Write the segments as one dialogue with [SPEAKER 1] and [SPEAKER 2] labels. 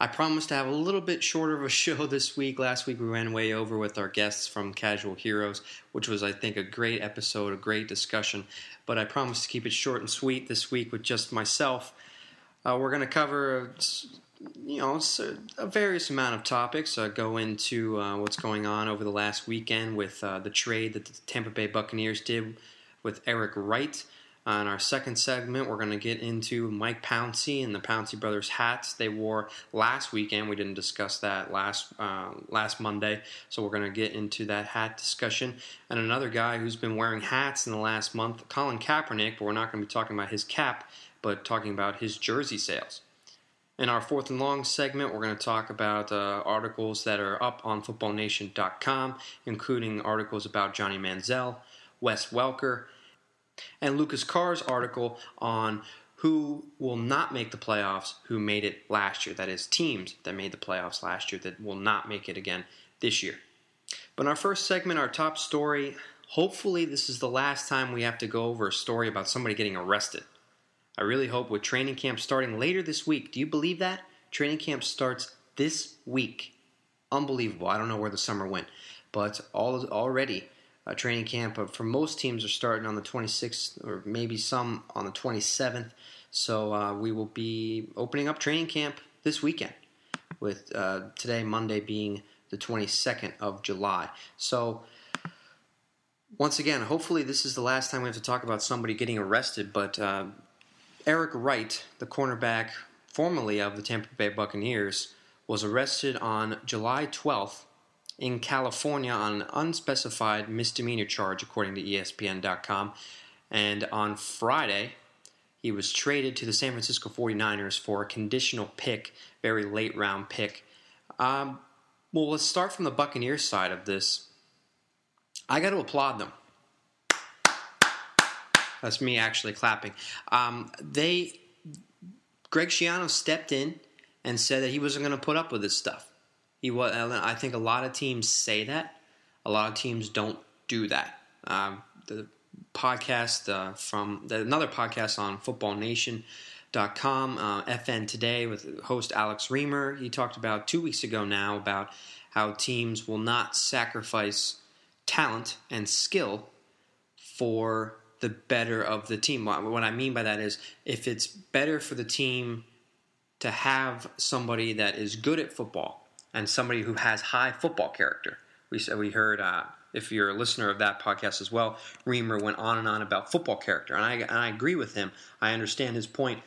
[SPEAKER 1] I
[SPEAKER 2] promised to have a little bit shorter of a show this week. Last week we ran way over with our guests from Casual Heroes, which was, I think, a great episode, a great discussion. But I promised to keep it short and sweet this week with just myself. Uh, we're going to cover, you know, a various amount of topics. Uh, go into uh, what's going on over the last weekend with uh, the trade that the Tampa Bay Buccaneers did with Eric Wright. Uh, in our second segment, we're going to get into Mike Pouncey and the Pouncey brothers hats they wore last weekend. We didn't discuss that last uh, last Monday, so we're going to get into that hat discussion. And another guy who's been wearing hats in the last month, Colin Kaepernick, but we're not going to be talking about his cap, but talking about his jersey sales. In our fourth and long segment, we're going to talk about uh, articles that are up on footballnation.com, including articles about Johnny Manziel, Wes Welker, and Lucas Carr's article on who will not make the playoffs who made it last year. That is, teams that made the playoffs last year that will not make it again this year. But in our first segment, our top story, hopefully, this is the last time we have to go over a story about somebody getting arrested. I really hope with training camp starting later this week. Do you believe that? Training camp starts this week. Unbelievable. I don't know where the summer went, but all already uh, training camp uh, for most teams are starting on the 26th or maybe some on the 27th. So uh, we will be opening up training camp this weekend with uh, today Monday being the 22nd of July. So once again, hopefully this is the last time we have to talk about somebody getting arrested, but uh, Eric Wright, the cornerback formerly of the Tampa Bay Buccaneers, was arrested on July 12th in California on an unspecified misdemeanor charge, according to ESPN.com. And on Friday, he was traded to the San Francisco 49ers for a conditional pick, very late round pick. Um, well, let's start from the Buccaneers side of this. I got to applaud them. That's me actually clapping. Um, they, Greg Schiano stepped in and said that he wasn't going to put up with this stuff. He was. I think a lot of teams say that. A lot of teams don't do that. Um, the podcast uh, from the, another podcast on FootballNation.com, uh, FN Today with host Alex Reamer. He talked about two weeks ago now about how teams will not sacrifice talent and skill for the better of the team. What I mean by that is if it's better for the team to have somebody that is good at football and somebody who has high football character. We said we heard uh, if you're a listener of that podcast as well, Reamer went on and on about football character, and I and I agree with him. I understand his point.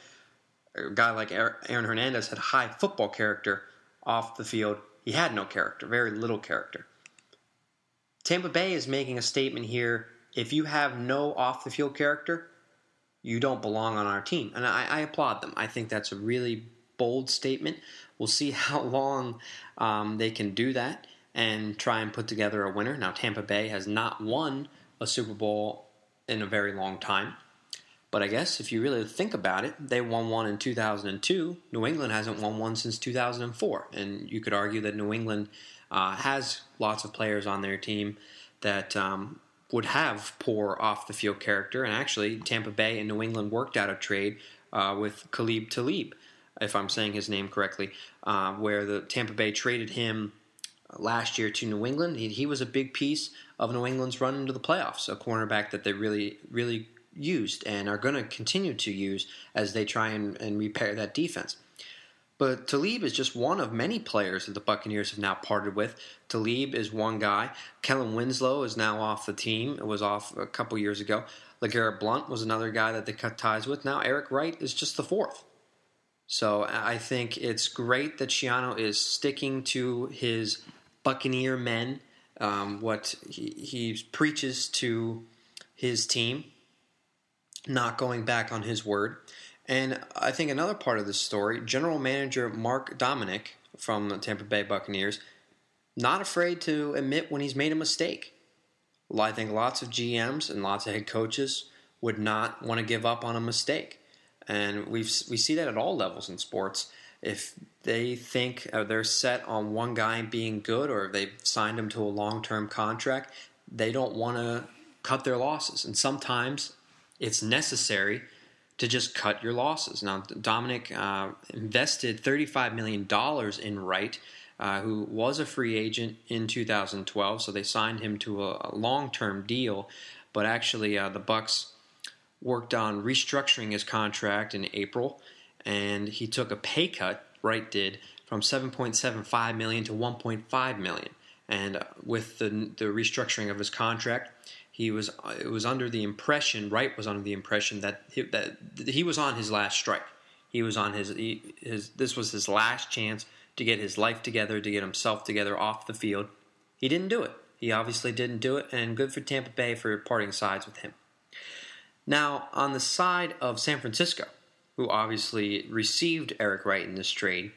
[SPEAKER 2] A guy like Aaron Hernandez had high football character off the field. He had no character, very little character. Tampa Bay is making a statement here. If you have no off the field character, you don't belong on our team. And I, I, applaud them. I think that's a really bold statement. We'll see how long um, they can do that and try and put together a winner. Now, Tampa Bay has not won a Super Bowl in a very long time. But I guess if you really think about it, they won one in 2002. New England hasn't won one since 2004. And you could argue that New England uh, has lots of players on their team that um, would have poor off the field character. And actually, Tampa Bay and New England worked out a trade uh, with Khalib Talib, if I'm saying his name correctly, uh, where the Tampa Bay traded him last year to New England. He, he, was a big piece of New England's run into the playoffs, a cornerback that they really, really used and are going to continue to use as they try and, and repair that defense. But Talib is just one of many players that the Buccaneers have now parted with. Talib is one guy. Kellen Winslow is now off the team. It was off a couple years ago. LeGarrette Blount was another guy that they cut ties with. Now Eric Wright is just the fourth. So I think it's great that Schiano is sticking to his Buccaneer men, um, what he, he preaches to his team, not going back on his word. And I think another part of this story, general manager Mark Dominik from the Tampa Bay Buccaneers, not afraid to admit when he's made a mistake. I think lots of GMs and lots of head coaches would not want to give up on a mistake, and we we see that at all levels in sports. If they think uh, they're set on one guy being good, or if they've signed him to a long term contract, they don't want to cut their losses, and sometimes it's necessary to just cut your losses. Now, Dominik uh, invested $35 million in Wright, uh, who was a free agent in 2012, so they signed him to a, a long-term deal. But actually, uh, the Bucs worked on restructuring his contract in April, and he took a pay cut. Wright did from 7.75 million to 1.5 million. And uh, with the the restructuring of his contract, he was it was under the impression Wright was under the impression that he, that he was on his last strike. He was on his he, his this was his last chance to get his life together, to get himself together off the field. He didn't do it. He obviously didn't do it, and good for Tampa Bay for parting sides with him. Now, on the side of San Francisco, who obviously received Eric Wright in this trade,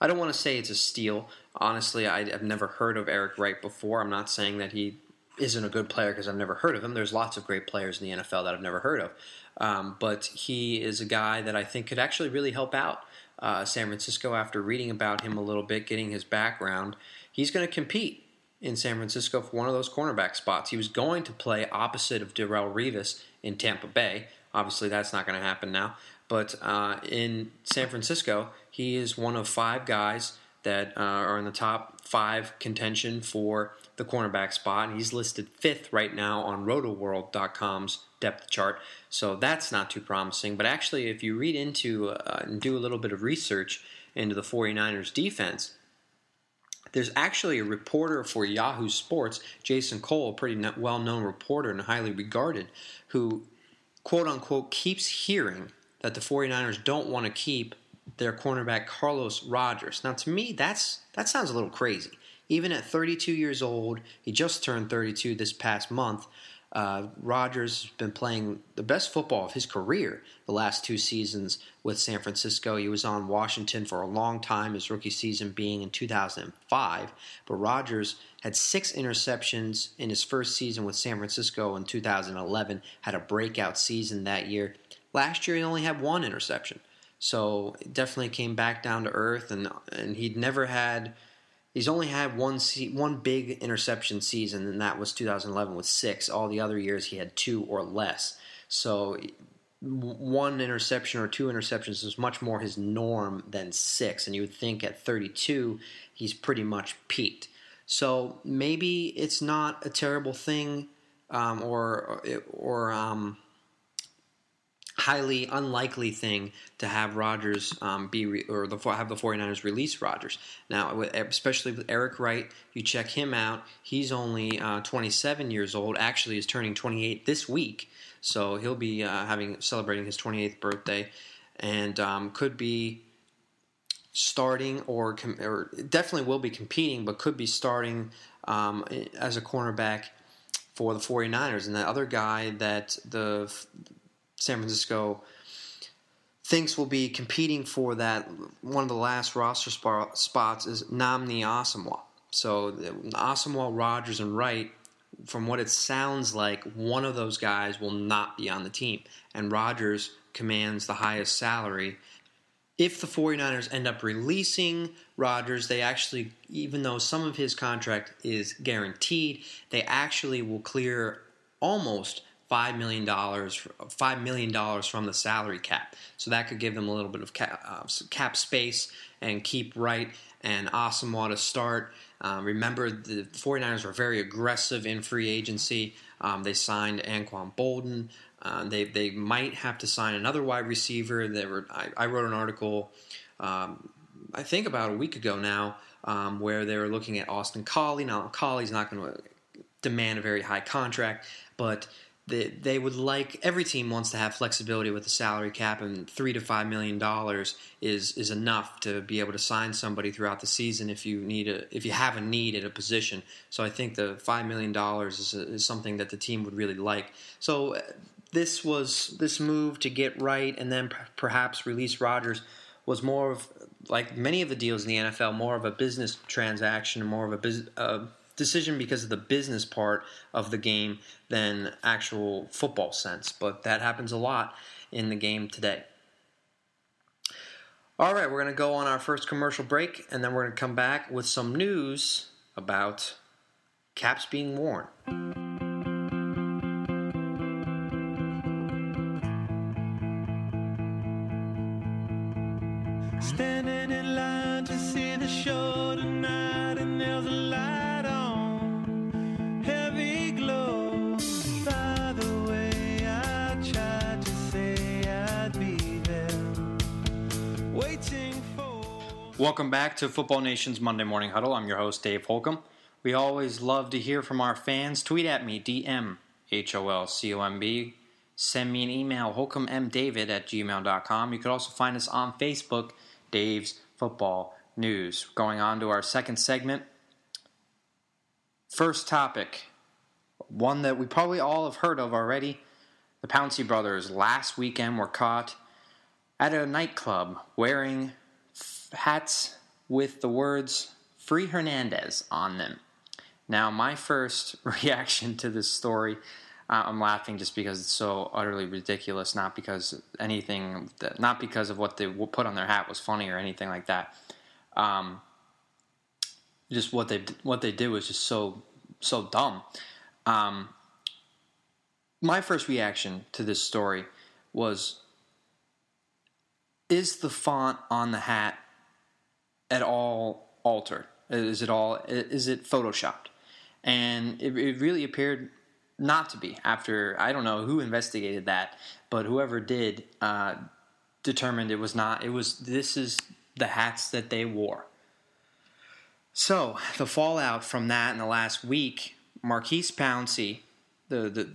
[SPEAKER 2] I don't want to say it's a steal. Honestly, I, have never heard of Eric Wright before. I'm not saying that he isn't a good player because I've never heard of him. There's lots of great players in the NFL that I've never heard of. Um, but he is a guy that I think could actually really help out uh, San Francisco after reading about him a little bit, getting his background. He's going to compete in San Francisco for one of those cornerback spots. He was going to play opposite of Darrelle Revis in Tampa Bay. Obviously, that's not going to happen now. But uh, in San Francisco, he is one of five guys that uh, are in the top five contention for the cornerback spot. And he's listed fifth right now on rotoworld.com's depth chart. So that's not too promising. But actually, if you read into uh, and do a little bit of research into the 49ers defense, there's actually a reporter for Yahoo Sports, Jason Cole, a pretty well known reporter and highly regarded, who quote unquote keeps hearing that the 49ers don't want to keep their cornerback Carlos Rogers. Now, to me, that's that sounds a little crazy. Even at 32 years old, he just turned 32 this past month. Uh, Rogers has been playing the best football of his career the last two seasons with San Francisco. He was on Washington for a long time, his rookie season being in 2005. But Rogers had six interceptions in his first season with San Francisco in 2011, had a breakout season that year. Last year, he only had one interception. So it definitely came back down to earth, and and he'd never had. He's only had one one big interception season, and that was 2011 with six. All the other years he had two or less. So one interception or two interceptions is much more his norm than six. And you would think at 32 he's pretty much peaked. So maybe it's not a terrible thing, um, or or um, highly unlikely thing to have Rogers um, be re- or the, have the 49ers release Rogers. Now, especially with Eric Wright, you check him out. He's only uh, 27 years old. Actually, is turning 28 this week, so he'll be uh, having celebrating his 28th birthday, and um, could be starting or, com- or definitely will be competing, but could be starting um, as a cornerback for the 49ers. And the other guy that the San Francisco thinks will be competing for that one of the last roster spots is Nnamdi Asomugha. So Asomugha, Rogers, and Wright, from what it sounds like, one of those guys will not be on the team. And Rogers commands the highest salary. If the 49ers end up releasing Rogers, they actually, even though some of his contract is guaranteed, they actually will clear almost five million dollars, five million dollars from the salary cap. So that could give them a little bit of cap, uh, cap space and keep Wright and Asomugha to start. Um, remember, the 49ers were very aggressive in free agency. Um, they signed Anquan Boldin. Uh, they they might have to sign another wide receiver. They were. I, I wrote an article, um, I think about a week ago now, um, where they were looking at Austin Collie. Now Collie's not going to demand a very high contract, but they, they would like every team wants to have flexibility with the salary cap, and three to five million dollars is is enough to be able to sign somebody throughout the season if you need a if you have a need at a position. So I think the five million dollars is, is something that the team would really like. So uh, this was this move to get Wright and then p- perhaps release Rogers was more of like many of the deals in the NFL, more of a business transaction, more of a business. Uh,
[SPEAKER 3] decision because of the business part of the game than actual football sense. But that happens a lot in the game today. All right, we're going to go on our first commercial break, and then we're going to come back with some news about caps being worn.
[SPEAKER 2] Welcome back to Football Nation's Monday Morning Huddle. I'm your host, Dave Holcomb. We always love to hear from our fans. Tweet at me, DM, H O L C O M B. Send me an email, holcombmdavid at gmail.com. You could also find us on Facebook, Dave's Football News. Going on to our second segment. First topic, one that we probably all have heard of already. The Pouncey brothers last weekend were caught at a nightclub wearing hats with the words Free Hernandez on them. Now, my first reaction to this story, uh, I'm laughing just because it's so utterly ridiculous, not because anything, not because of what they put on their hat was funny or anything like that. Um, just what they what they did was just so so dumb. Um, my first reaction to this story was is the font on the hat at all altered? Is it all is it photoshopped? And it, it really appeared not to be. After I don't know who investigated that, but whoever did uh, determined it was not. It was this is the hats that they wore. So the fallout from that in the last week, Maurkice Pouncey, the the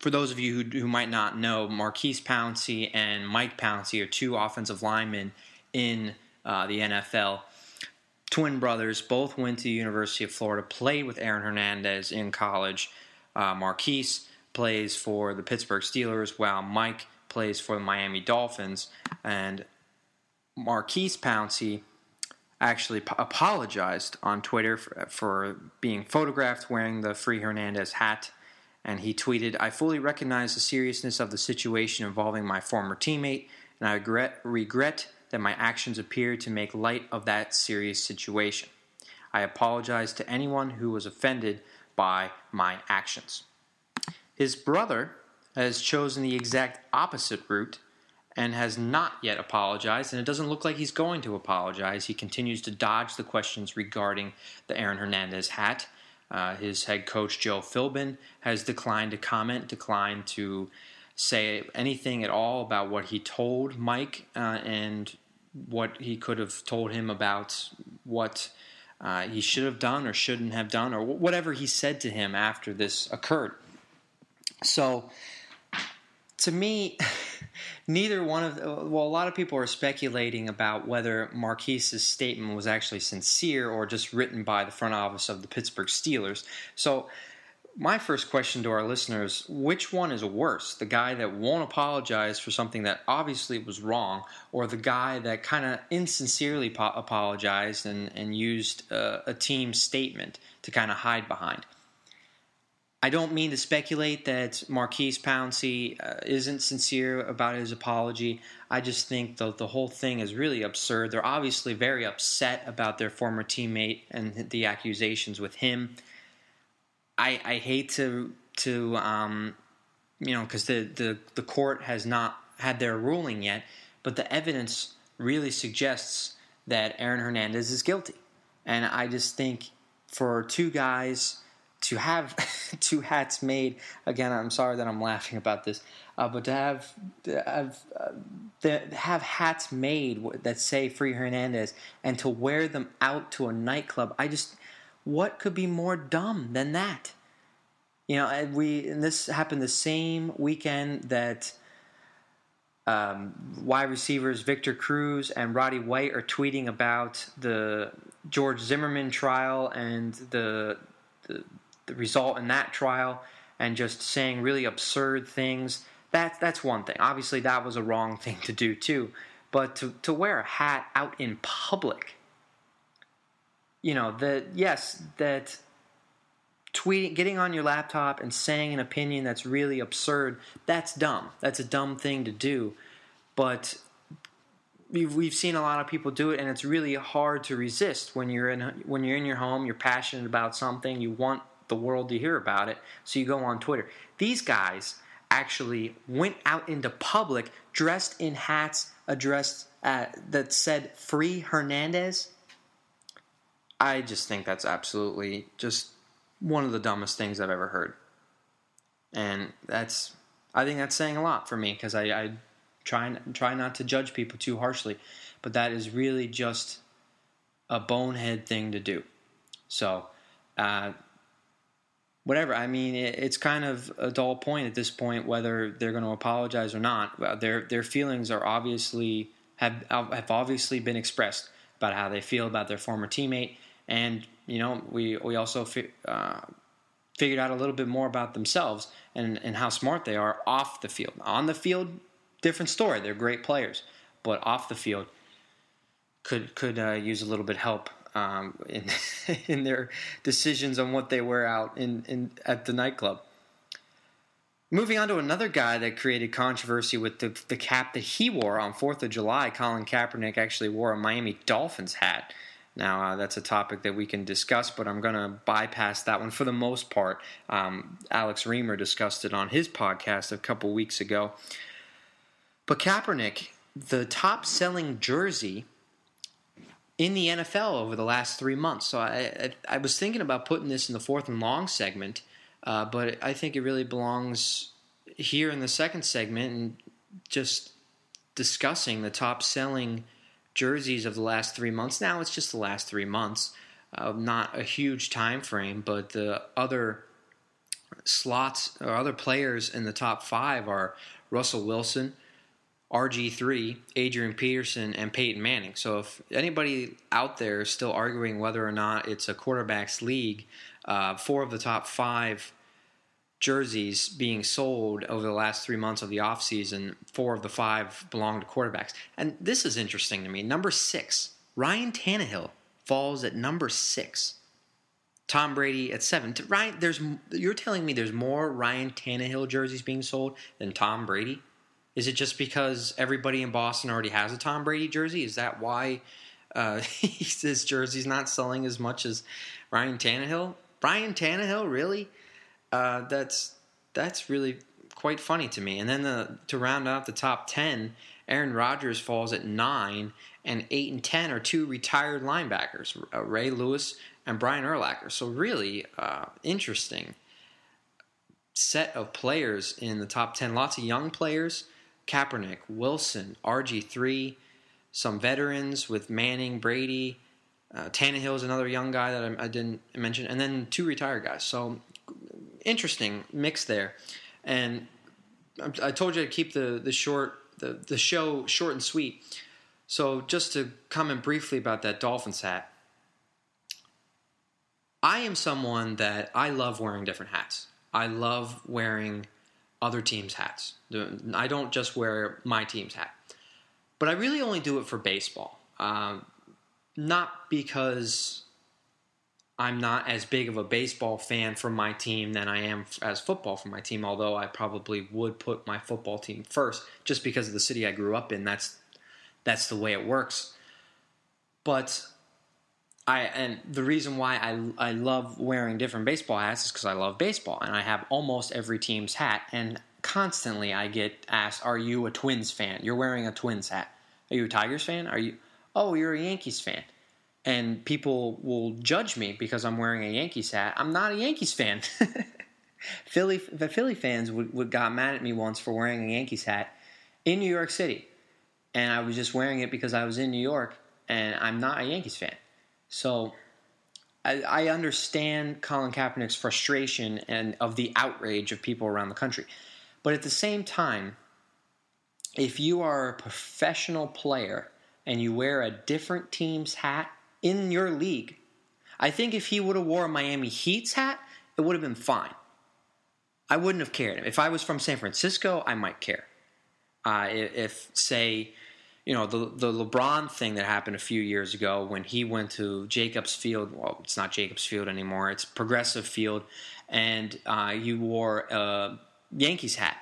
[SPEAKER 2] for those of you who, who might not know, Maurkice Pouncey and Mike Pouncey are two offensive linemen in uh, the NFL. Twin brothers, both went to the University of Florida, played with Aaron Hernandez in college. Uh, Maurkice plays for the Pittsburgh Steelers, while Mike plays for the Miami Dolphins. And Maurkice Pouncey actually p- apologized on Twitter for, for being photographed wearing the Free Hernandez hat and he tweeted, I fully recognize the seriousness of the situation involving my former teammate, and I regret, regret that my actions appear to make light of that serious situation. I apologize to anyone who was offended by my actions. His brother has chosen the exact opposite route and has not yet apologized, and it doesn't look like he's going to apologize. He continues to dodge the questions regarding the Aaron Hernandez hat. Uh, his head coach, Joe Philbin, has declined to comment, declined to say anything at all about what he told Mike uh, and what he could have told him about what uh, he should have done or shouldn't have done, or whatever he said to him after this occurred. So, to me, neither one of well, a lot of people are speculating about whether Maurkice's statement was actually sincere or just written by the front office of the Pittsburgh Steelers. So, my first question to our listeners which one is worse the guy that won't apologize for something that obviously was wrong or the guy that kind of insincerely po- apologized and, and used uh, a team statement to kind of hide behind I don't mean to speculate that Maurkice Pouncey uh, isn't sincere about his apology. I just think the the whole thing is really absurd. They're obviously very upset about their former teammate and the accusations with him. I I hate to to um, you know because the, the the court has not had their ruling yet, but the evidence really suggests that Aaron Hernandez is guilty, and I just think for two guys to have two hats made again i'm sorry that i'm laughing about this uh, but to have to have, uh, to have hats made that say free hernandez and to wear them out to a nightclub i just what could be more dumb than that you know and we and this happened the same weekend that um, wide receivers Victor Cruz and Roddy White are tweeting about the George Zimmerman trial and the, the the result in that trial and just saying really absurd things. That that's one thing. Obviously, that was a wrong thing to do too. But to to wear a hat out in public, you know that yes that tweeting, getting on your laptop and saying an opinion that's really absurd, that's dumb. That's a dumb thing to do. But we've, seen a lot of people do it, and it's really hard to resist when you're in when you're in your home. You're passionate about something. You want the world to hear about it, so you go on Twitter. These guys actually went out into public dressed in hats addressed uh, that said "Free Hernandez." I just think that's absolutely just one of the dumbest things I've ever heard. And that's, I think that's saying a lot for me because I, I try try not to judge people too harshly, but that is really just a bonehead thing to do. So, uh, whatever. I mean, it, it's kind of a dull point at this point whether they're going to apologize or not. Their their feelings are obviously have have obviously been expressed about how they feel about their former teammate, and you know we we also fi- uh, figured out a little bit more about themselves and and how smart they are off the field. On the field, different story. They're great players, but off the field, could could uh, use a little bit help um, in in their decisions on what they wear out in, in at the nightclub. Moving on to another guy that created controversy with the, the cap that he wore on Fourth of July, Colin Kaepernick actually wore a Miami Dolphins hat. Now uh, that's a topic that we can discuss, but I'm going to bypass that one for the most part. Um, Alex Reamer discussed it on his podcast a couple weeks ago. But Kaepernick, the top selling jersey in the NFL over the last three months. So I, I, I was thinking about putting this in the fourth and long segment, uh, but I think it really belongs here in the second segment and just discussing the top selling jerseys of the last three months. Now it's just the last three months, uh, not a huge time frame, but the other slots or other players in the top five are Russell Wilson. RG3, Adrian Peterson, and Peyton Manning. So if anybody out there is still arguing whether or not it's a quarterbacks league, uh, four of the top five jerseys being sold over the last three months of the offseason, four of the five belong to quarterbacks. And this is interesting to me. Number six, Ryan Tannehill falls at number six. Tom Brady at seven. Ryan, there's you're telling me there's more Ryan Tannehill jerseys being sold than Tom Brady? Is it just because everybody in Boston already has a Tom Brady jersey? Is that why uh, his jersey's not selling as much as Ryan Tannehill? Ryan Tannehill, really? Uh, that's that's really quite funny to me. And then the, to round out the top ten, Aaron Rodgers falls at nine, and eight and ten are two retired linebackers, uh, Ray Lewis and Brian Urlacher. So really uh, interesting set of players in the top ten. Lots of young players. Kaepernick, Wilson, RG3, some veterans with Manning, Brady. Uh, Tannehill is another young guy that I, I, didn't mention, and then two retired guys. So interesting mix there. And I, told you to keep the the short the the show short and sweet. So just to comment briefly about that Dolphins hat. I am someone that I love wearing different hats. I love wearing other teams' hats. I don't just wear my team's hat. But I really only do it for baseball. Um, not because I'm not as big of a baseball fan for my team than I am as football for my team, although I probably would put my football team first just because of the city I grew up in. That's that's the way it works. But I and the reason why I I love wearing different baseball hats is because I love baseball and I have almost every team's hat and constantly I get asked, "Are you a Twins fan? You're wearing a Twins hat. Are you a Tigers fan? Are you? Oh, you're a Yankees fan." And people will judge me because I'm wearing a Yankees hat. I'm not a Yankees fan. Philly the Philly fans would, would got mad at me once for wearing a Yankees hat in New York City, and I was just wearing it because I was in New York and I'm not a Yankees fan. So I, I understand Colin Kaepernick's frustration and of the outrage of people around the country. But at the same time, if you are a professional player and you wear a different team's hat in your league, I think if he would have wore a Miami Heat's hat, it would have been fine. I wouldn't have cared. If I was from San Francisco, I might care. Uh, if, say, you know the the LeBron thing that happened a few years ago when he went to Jacobs Field. Well, it's not Jacobs Field anymore; it's Progressive Field, and uh, you wore a Yankees hat,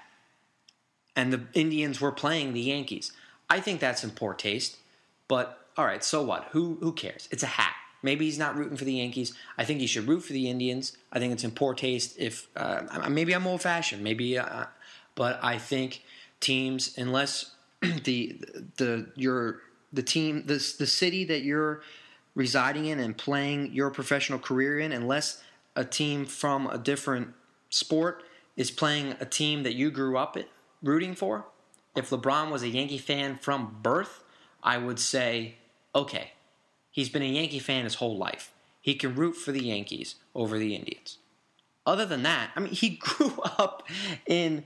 [SPEAKER 2] and the Indians were playing the Yankees. I think that's in poor taste, but all right, so what? Who who cares? It's a hat. Maybe he's not rooting for the Yankees. I think he should root for the Indians. I think it's in poor taste. If uh, maybe I'm old fashioned, maybe, uh, but I think teams, unless the the your the team the the city that you're residing in and playing your professional career in, unless a team from a different sport is playing a team that you grew up rooting for. If LeBron was a Yankee fan from birth, I would say, okay, he's been a Yankee fan his whole life. He can root for the Yankees over the Indians. Other than that, I mean, he grew up in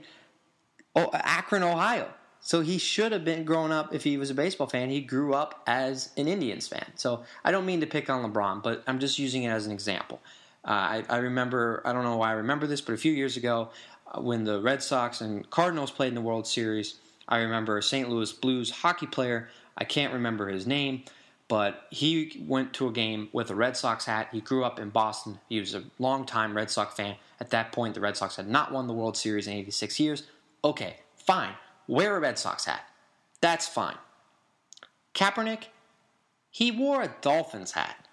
[SPEAKER 2] Akron, Ohio. So he should have been growing up, if he was a baseball fan, he grew up as an Indians fan. So I don't mean to pick on LeBron, but I'm just using it as an example. Uh, I, I remember, I don't know why I remember this, but a few years ago, uh, when the Red Sox and Cardinals played in the World Series, I remember a St. Louis Blues hockey player. I can't remember his name, but he went to a game with a Red Sox hat. He grew up in Boston. He was a longtime Red Sox fan. At that point, the Red Sox had not won the World Series in 86 years. Okay, fine. Wear a Red Sox hat. That's fine. Kaepernick, he wore a Dolphins hat.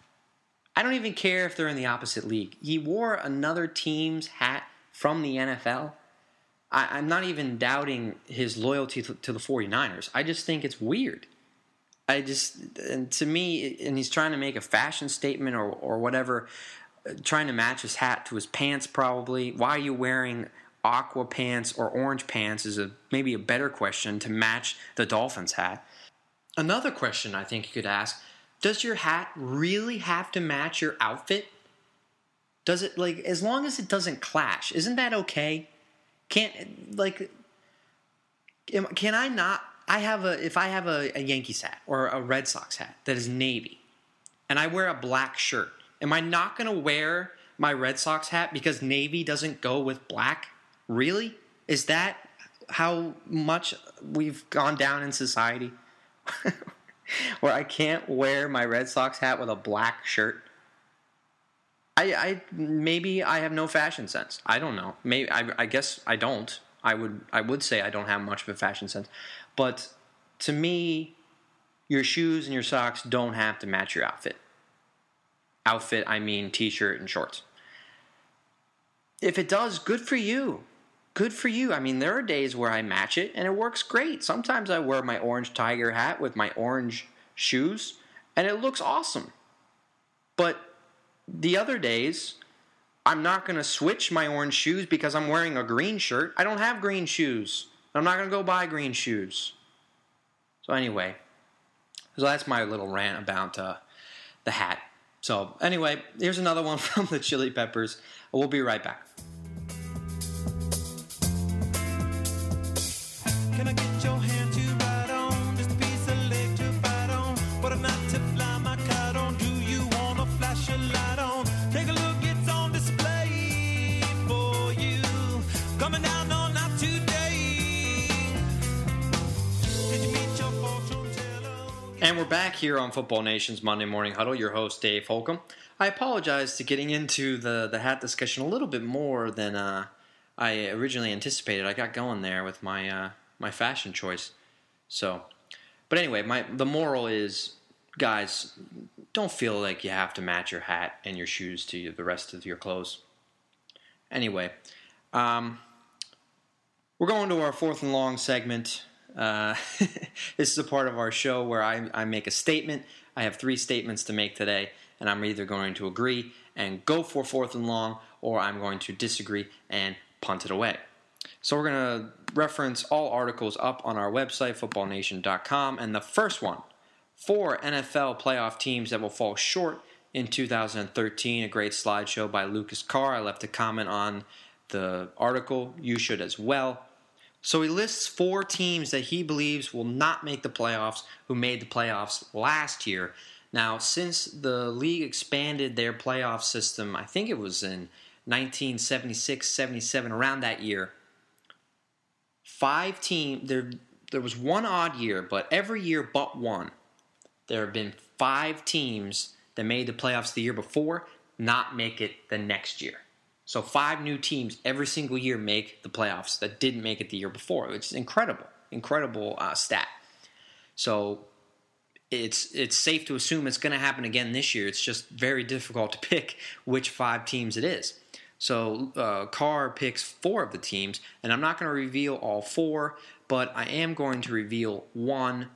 [SPEAKER 2] I don't even care if they're in the opposite league. He wore another team's hat from the NFL. I, am not even doubting his loyalty to, to, the 49ers. I just think it's weird. I just, and to me, and he's trying to make a fashion statement or, or whatever, uh, trying to match his hat to his pants probably. Why are you wearing aqua pants or orange pants is a maybe a better question to match the Dolphins hat. Another question I think you could ask, does your hat really have to match your outfit? Does it like as long as it doesn't clash, isn't that okay? Can't like can I not I have a if I have a, a Yankees hat or a Red Sox hat that is navy and I wear a black shirt, am I not going to wear my Red Sox hat because navy doesn't go with black? Really? Is that how much we've gone down in society? Where I can't wear my Red Sox hat with a black shirt? I, I maybe I have no fashion sense. I don't know. Maybe I, I guess I don't. I would I would say I don't have much of a fashion sense, but to me, your shoes and your socks don't have to match your outfit. Outfit, I mean t-shirt and shorts. If it does, good for you good for you. I mean, there are days where I match it and it works great. Sometimes I wear my orange tiger hat with my orange shoes and it looks awesome. But the other days, I'm not going to switch my orange shoes because I'm wearing a green shirt. I don't have green shoes. I'm not going to go buy green shoes. So, anyway, so that's my little rant about uh, the hat. So, anyway, here's another one from the Chili Peppers. We'll be right back. And we're back here on Football Nation's Monday Morning Huddle. Your host, Dave Holcomb. I apologize to getting into the, the hat discussion a little bit more than uh, I originally anticipated. I got going there with my uh, my fashion choice. So, but anyway, my the moral is, guys, don't feel like you have to match your hat and your shoes to the rest of your clothes. Anyway, um, we're going to our fourth and long segment. Uh, this is a part of our show where I, I make a statement. I have three statements to make today, and I'm either going to agree and go for fourth and long, or I'm going to disagree and punt it away. So we're going to reference all articles up on our website, footballnation.com. And the first one four NFL playoff teams that will fall short in 2013. A great slideshow by Lucas Carr. I left a comment on the article. You should as well. So he lists four teams that he believes will not make the playoffs who made the playoffs last year. Now, since the league expanded their playoff system, I think it was in 1976 77, around that year, five team there there was one odd year, but every year but one, there have been five teams that made the playoffs the year before not make it the next year. So five new teams every single year make the playoffs that didn't make it the year before, which is incredible, incredible uh, stat. So it's it's safe to assume it's going to happen again this year. It's just very difficult to pick which five teams it is. So uh, Carr picks four of the teams, and I'm not going to reveal all four, but I am going to reveal one.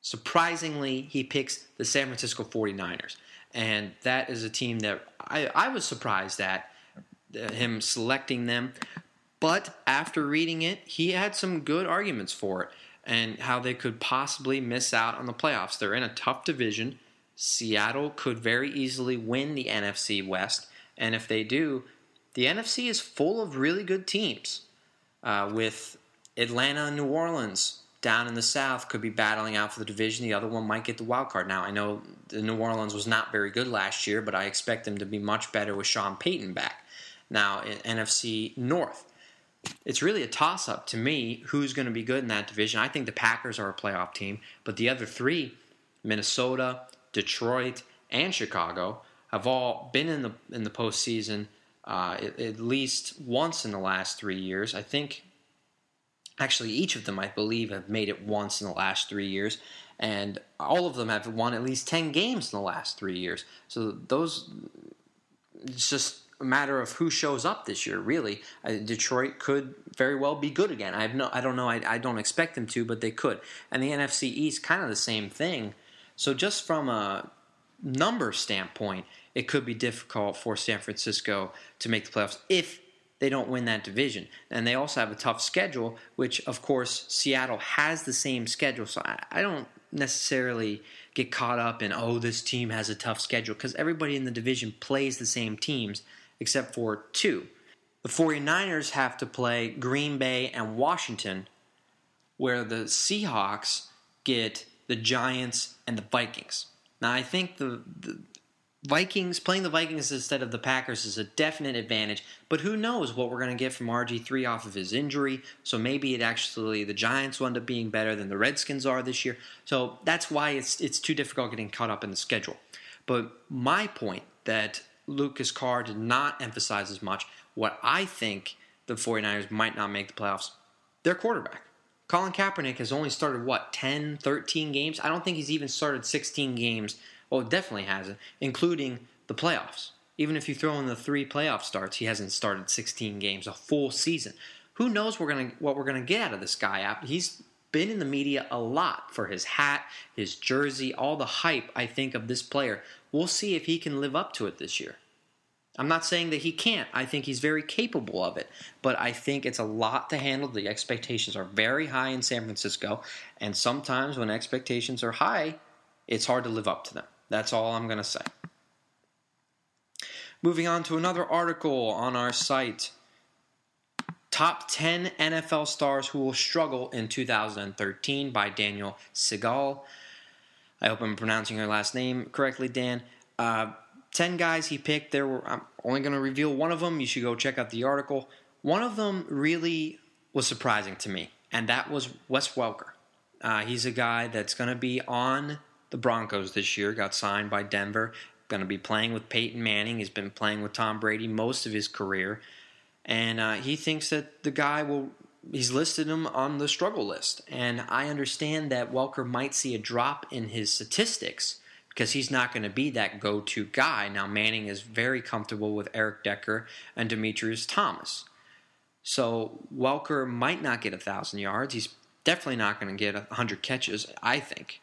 [SPEAKER 2] Surprisingly, he picks the San Francisco 49ers. And that is a team that I, I was surprised at uh, him selecting them. But after reading it, he had some good arguments for it and how they could possibly miss out on the playoffs. They're in a tough division. Seattle could very easily win the NFC West. And if they do, the NFC is full of really good teams. Uh, with Atlanta and New Orleans down in the South could be battling out for the division. The other one might get the wild card. Now I know the New Orleans was not very good last year, but I expect them to be much better with Sean Payton back. Now in NFC North, it's really a toss up to me who's going to be good in that division. I think the Packers are a playoff team, but the other three, Minnesota, Detroit, and Chicago, have all been in the in the postseason uh, at, at least once in the last three years. I think actually each of them i believe have made it once in the last three years and all of them have won at least 10 games in the last three years. So those it's just a matter of who shows up this year really. Uh, detroit could very well be good again. I have no i don't know I, I don't expect them to but they could. And the nfc east kind of the same thing. So just from a number standpoint it could be difficult for san francisco to make the playoffs if they don't win that division. And they also have a tough schedule, which, of course, Seattle has the same schedule. So I, I don't necessarily get caught up in, oh, this team has a tough schedule, because everybody in the division plays the same teams except for two. The 49ers have to play Green Bay and Washington, where the Seahawks get the Giants and the Vikings. Now, I think the, the Vikings playing the Vikings instead of the Packers is a definite advantage, but who knows what we're going to get from RG3 off of his injury. So maybe it actually the Giants will end up being better than the Redskins are this year. So that's why it's it's too difficult getting caught up in the schedule. But my point that Lucas Carr did not emphasize as much, what I think the 49ers might not make the playoffs, their quarterback. Colin Kaepernick has only started what 10, 13 games. I don't think he's even started 16 games Oh, it definitely hasn't, including the playoffs. Even if you throw in the three playoff starts, he hasn't started 16 games, a full season. Who knows we're gonna, what we're going to get out of this guy? He's been in the media a lot for his hat, his jersey, all the hype, I think, of this player. We'll see if he can live up to it this year. I'm not saying that he can't. I think he's very capable of it. But I think it's a lot to handle. The expectations are very high in San Francisco. And sometimes when expectations are high, it's hard to live up to them. That's all I'm going to say. Moving on to another article on our site Top 10 NFL Stars Who Will Struggle in 2013 by Daniel Segal. I hope I'm pronouncing your last name correctly, Dan. Uh, 10 guys he picked. There were, I'm only going to reveal one of them. You should go check out the article. One of them really was surprising to me, and that was Wes Welker. Uh, he's a guy that's going to be on the Broncos this year, got signed by Denver, going to be playing with Peyton Manning. He's been playing with Tom Brady most of his career. And uh, he thinks that the guy will, he's listed him on the struggle list. And I understand that Welker might see a drop in his statistics because he's not going to be that go to guy. Now, Manning is very comfortable with Eric Decker and Demaryius Thomas. So Welker might not get a 1,000 yards. He's definitely not going to get 100 catches, I think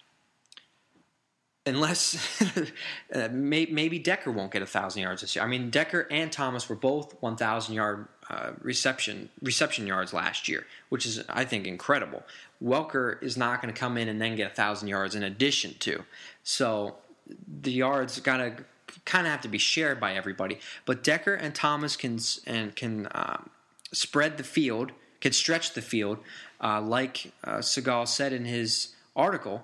[SPEAKER 2] unless uh, may, maybe Decker won't get a thousand yards this year. I mean, Decker and Thomas were both one thousand yard uh, reception reception yards last year, which is I think incredible. Welker is not going to come in and then get a thousand yards in addition to. So the yards gotta kind of have to be shared by everybody. But Decker and Thomas can and can um, spread the field, can stretch the field, uh, like uh, Segal said in his article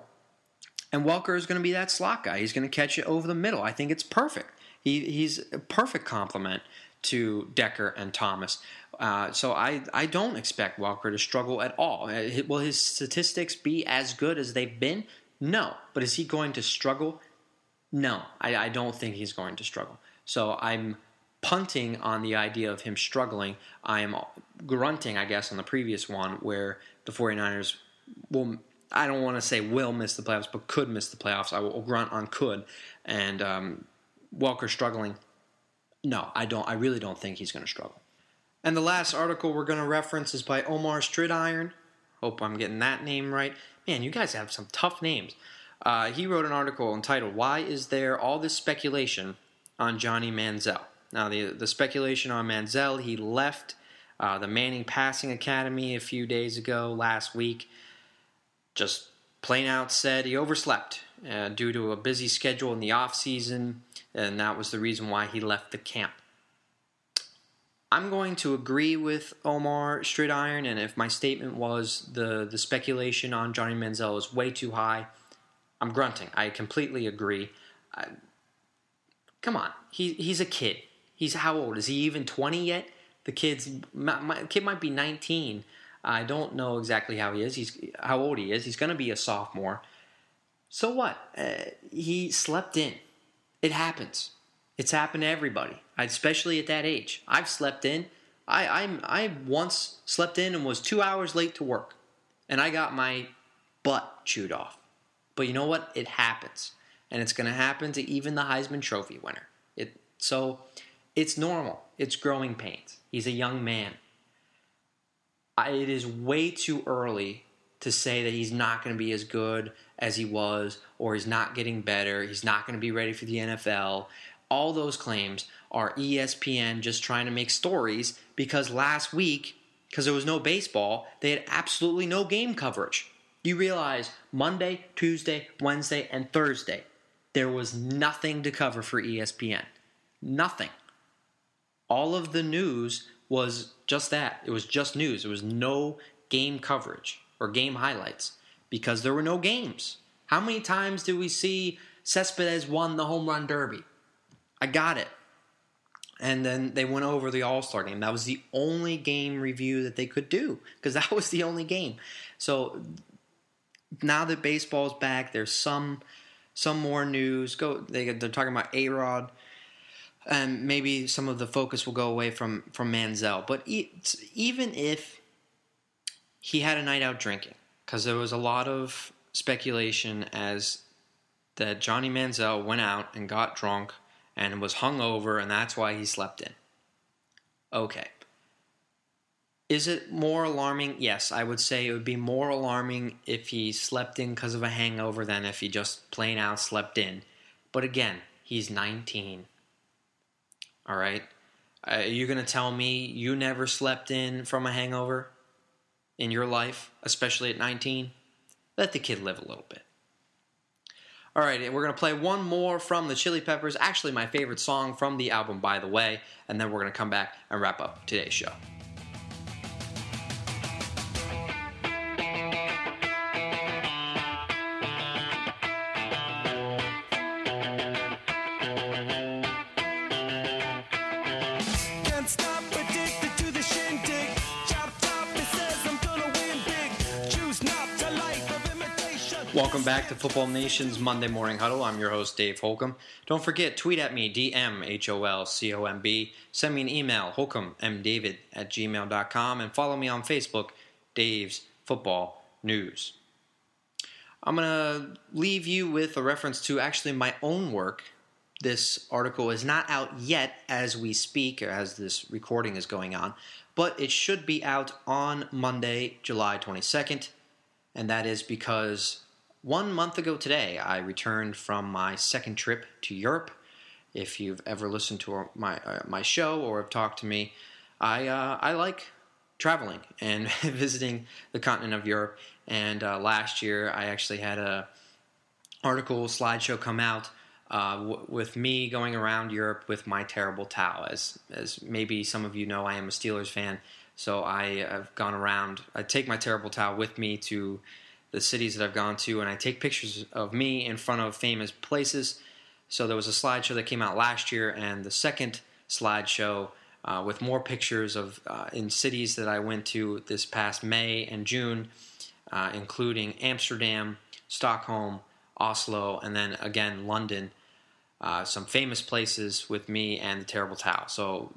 [SPEAKER 2] and Welker is going to be that slot guy. He's going to catch it over the middle. I think it's perfect. He, he's a perfect complement to Decker and Thomas. Uh, so I, I don't expect Welker to struggle at all. Uh, Will his statistics be as good as they've been? No. But is he going to struggle? No. I, I don't think he's going to struggle. So I'm punting on the idea of him struggling. I'm grunting, I guess, on the previous one where the 49ers will, I don't want to say will miss the playoffs, but could miss the playoffs. I will grunt on could. And um, Welker struggling, no, I don't. I really don't think he's going to struggle. And the last article we're going to reference is by Omar Stridiron. Hope I'm getting that name right. Man, you guys have some tough names. Uh, he wrote an article entitled "Why Is There All This Speculation on Johnny Manziel?" Now, the the speculation on Manziel, he left uh, the Manning Passing Academy a few days ago, last week. Just plain out said he overslept uh, due to a busy schedule in the off season, and that was the reason why he left the camp. I'm going to agree with Omar Stridiron, and if my statement was the the speculation on Johnny Manziel is way too high, I'm grunting. I completely agree. I, come on, he he's a kid. He's how old? Is he even 20 yet? The kid's my, my kid might be 19. I don't know exactly how he is. He's how old he is. He's going to be a sophomore. So what? Uh, he slept in. It happens. It's happened to everybody, especially at that age. I've slept in. I I'm, I once slept in and was two hours late to work, and I got my butt chewed off. But you know what? It happens, and it's going to happen to even the Heisman Trophy winner. It so it's normal. It's growing pains. He's a young man. I, it is way too early to say that he's not going to be as good as he was, or he's not getting better. He's not going to be ready for the NFL. All those claims are ESPN just trying to make stories because last week, because there was no baseball, they had absolutely no game coverage. You realize Monday, Tuesday, Wednesday, and Thursday, there was nothing to cover for ESPN. Nothing. All of the news was just that. It was just news. There was no game coverage or game highlights because there were no games. How many times did we see Cespedes won the home run derby? I got it. And then they went over the All Star game. That was the only game review that they could do because that was the only game. So now that baseball's back, there's some some more news. Go. They, they're talking about A Rod, and maybe some of the focus will go away from from Manziel. But even if he had a night out drinking, because there was a lot of speculation as that Johnny Manziel went out and got drunk and was hungover, and that's why he slept in. Okay. Is it more alarming? Yes, I would say it would be more alarming if he slept in because of a hangover than if he just plain out slept in. But again, he's 19. All right? Uh, are you going to tell me you never slept in from a hangover in your life, especially at 19? Let the kid live a little bit. All right, and we're going to play one more from the Chili Peppers, actually, my favorite song from the album, by the way, and then we're going to come back and wrap up today's show. Welcome back to Football Nation's Monday Morning Huddle. I'm your host, Dave Holcomb. Don't forget, tweet at me, DM H O L C O M B. Send me an email, holcombmdavid at gmail.com, and follow me on Facebook, Dave's Football News. I'm going to leave you with a reference to actually my own work. This article is not out yet as we speak, as this recording is going on, but it should be out on Monday, July 22nd and that is because one month ago today I returned from my second trip to Europe. If you've ever listened to my uh, my show or have talked to me, I uh, I like traveling and visiting the continent of Europe. And uh, last year I actually had a article slideshow come out uh, w- with me going around Europe with my terrible towel. As as maybe some of you know, I am a Steelers fan, so I have gone around. I take my terrible towel with me to the cities that I've gone to, and I take pictures of me in front of famous places. So there was a slideshow that came out last year, and the second slideshow uh, with more pictures of uh, in cities that I went to this past May and June, uh, including Amsterdam, Stockholm, Oslo, and then again London. Uh, some famous places with me and the Terrible Towel. So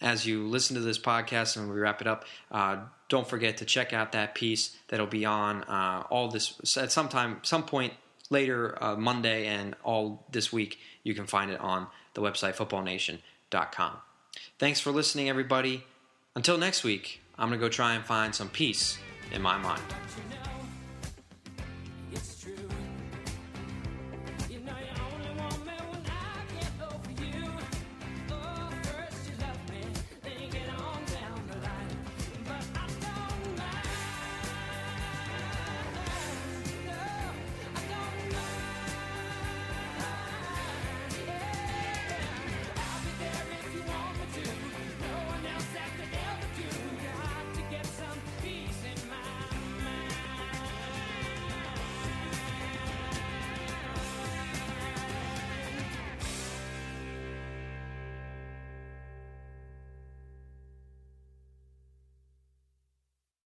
[SPEAKER 2] as you listen to this podcast and we wrap it up, uh, don't forget to check out that piece that'll be on uh, all this at some time, some point later uh, Monday and all this week. You can find it on the website footballnation.com. Thanks for listening, everybody. Until next week, I'm gonna go try and find some peace in my mind.